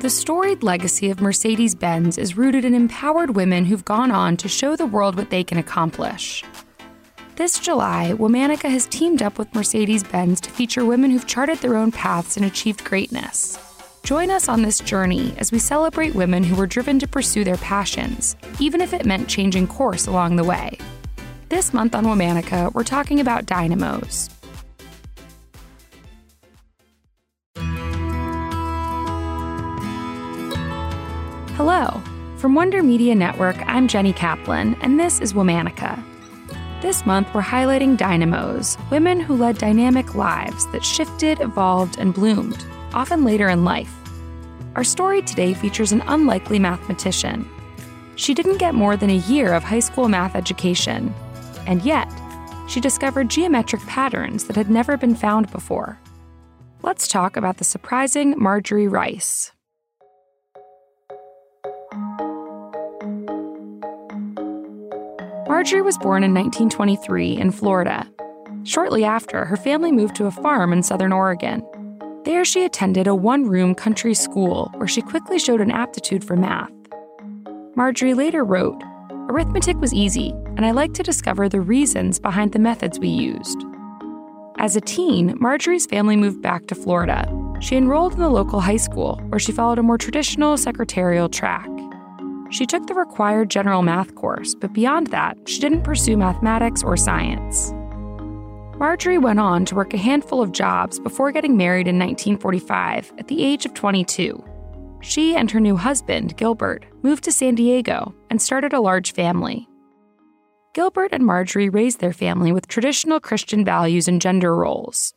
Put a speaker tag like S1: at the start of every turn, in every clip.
S1: The storied legacy of Mercedes Benz is rooted in empowered women who've gone on to show the world what they can accomplish. This July, Womanica has teamed up with Mercedes Benz to feature women who've charted their own paths and achieved greatness. Join us on this journey as we celebrate women who were driven to pursue their passions, even if it meant changing course along the way. This month on Womanica, we're talking about dynamos. Hello. From Wonder Media Network, I'm Jenny Kaplan, and this is Womanica. This month, we're highlighting dynamos, women who led dynamic lives that shifted, evolved, and bloomed, often later in life. Our story today features an unlikely mathematician. She didn't get more than a year of high school math education, and yet, she discovered geometric patterns that had never been found before. Let's talk about the surprising Marjorie Rice. Marjorie was born in 1923 in Florida. Shortly after, her family moved to a farm in southern Oregon. There, she attended a one room country school where she quickly showed an aptitude for math. Marjorie later wrote Arithmetic was easy, and I liked to discover the reasons behind the methods we used. As a teen, Marjorie's family moved back to Florida. She enrolled in the local high school, where she followed a more traditional secretarial track. She took the required general math course, but beyond that, she didn't pursue mathematics or science. Marjorie went on to work a handful of jobs before getting married in 1945 at the age of 22. She and her new husband, Gilbert, moved to San Diego and started a large family. Gilbert and Marjorie raised their family with traditional Christian values and gender roles.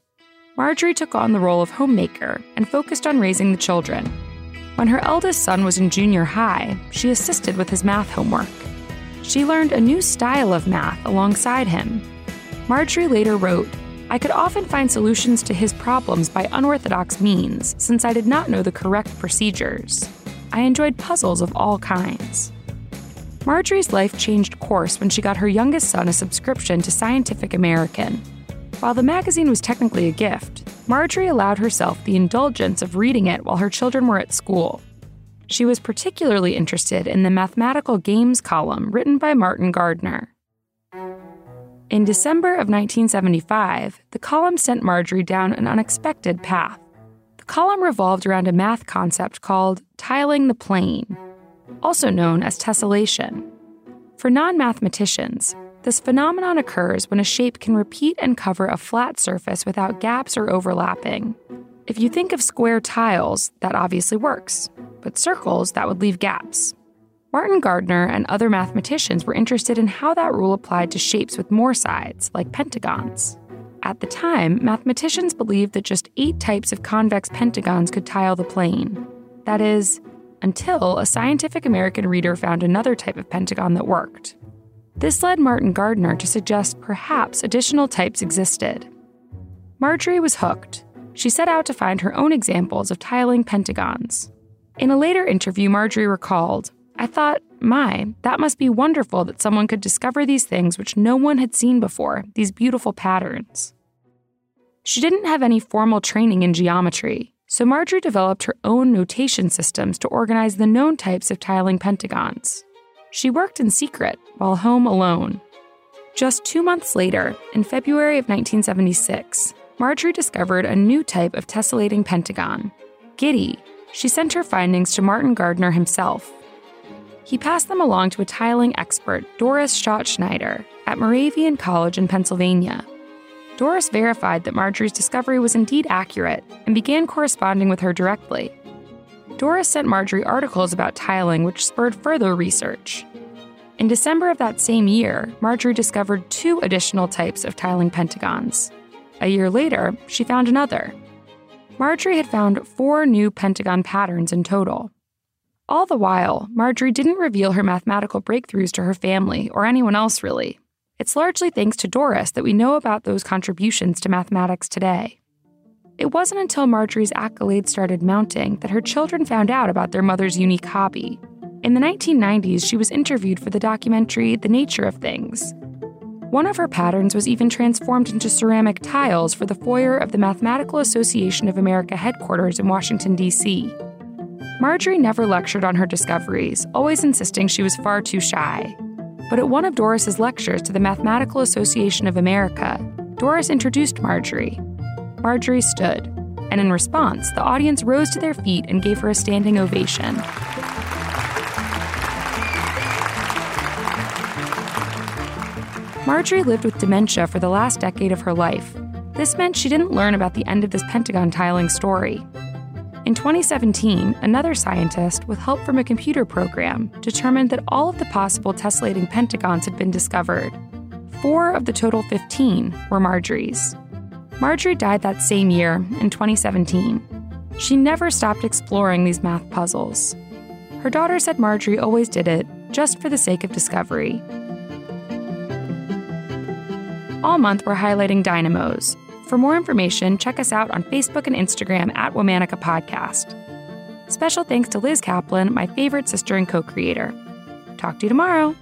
S1: Marjorie took on the role of homemaker and focused on raising the children, when her eldest son was in junior high, she assisted with his math homework. She learned a new style of math alongside him. Marjorie later wrote, I could often find solutions to his problems by unorthodox means, since I did not know the correct procedures. I enjoyed puzzles of all kinds. Marjorie's life changed course when she got her youngest son a subscription to Scientific American. While the magazine was technically a gift, Marjorie allowed herself the indulgence of reading it while her children were at school. She was particularly interested in the mathematical games column written by Martin Gardner. In December of 1975, the column sent Marjorie down an unexpected path. The column revolved around a math concept called tiling the plane, also known as tessellation. For non mathematicians, this phenomenon occurs when a shape can repeat and cover a flat surface without gaps or overlapping. If you think of square tiles, that obviously works, but circles, that would leave gaps. Martin Gardner and other mathematicians were interested in how that rule applied to shapes with more sides, like pentagons. At the time, mathematicians believed that just eight types of convex pentagons could tile the plane. That is, until a Scientific American reader found another type of pentagon that worked. This led Martin Gardner to suggest perhaps additional types existed. Marjorie was hooked. She set out to find her own examples of tiling pentagons. In a later interview, Marjorie recalled, I thought, my, that must be wonderful that someone could discover these things which no one had seen before, these beautiful patterns. She didn't have any formal training in geometry, so Marjorie developed her own notation systems to organize the known types of tiling pentagons. She worked in secret while home alone. Just two months later, in February of 1976, Marjorie discovered a new type of tessellating pentagon. Giddy, she sent her findings to Martin Gardner himself. He passed them along to a tiling expert, Doris Schattschneider, at Moravian College in Pennsylvania. Doris verified that Marjorie's discovery was indeed accurate and began corresponding with her directly. Doris sent Marjorie articles about tiling, which spurred further research. In December of that same year, Marjorie discovered two additional types of tiling pentagons. A year later, she found another. Marjorie had found four new pentagon patterns in total. All the while, Marjorie didn't reveal her mathematical breakthroughs to her family or anyone else really. It's largely thanks to Doris that we know about those contributions to mathematics today. It wasn't until Marjorie's accolades started mounting that her children found out about their mother's unique hobby. In the 1990s, she was interviewed for the documentary The Nature of Things. One of her patterns was even transformed into ceramic tiles for the foyer of the Mathematical Association of America headquarters in Washington, D.C. Marjorie never lectured on her discoveries, always insisting she was far too shy. But at one of Doris's lectures to the Mathematical Association of America, Doris introduced Marjorie. Marjorie stood, and in response, the audience rose to their feet and gave her a standing ovation. Marjorie lived with dementia for the last decade of her life. This meant she didn't learn about the end of this Pentagon tiling story. In 2017, another scientist, with help from a computer program, determined that all of the possible tessellating pentagons had been discovered. Four of the total 15 were Marjorie's. Marjorie died that same year, in 2017. She never stopped exploring these math puzzles. Her daughter said Marjorie always did it just for the sake of discovery. All month, we're highlighting dynamos. For more information, check us out on Facebook and Instagram at Womanica Podcast. Special thanks to Liz Kaplan, my favorite sister and co creator. Talk to you tomorrow.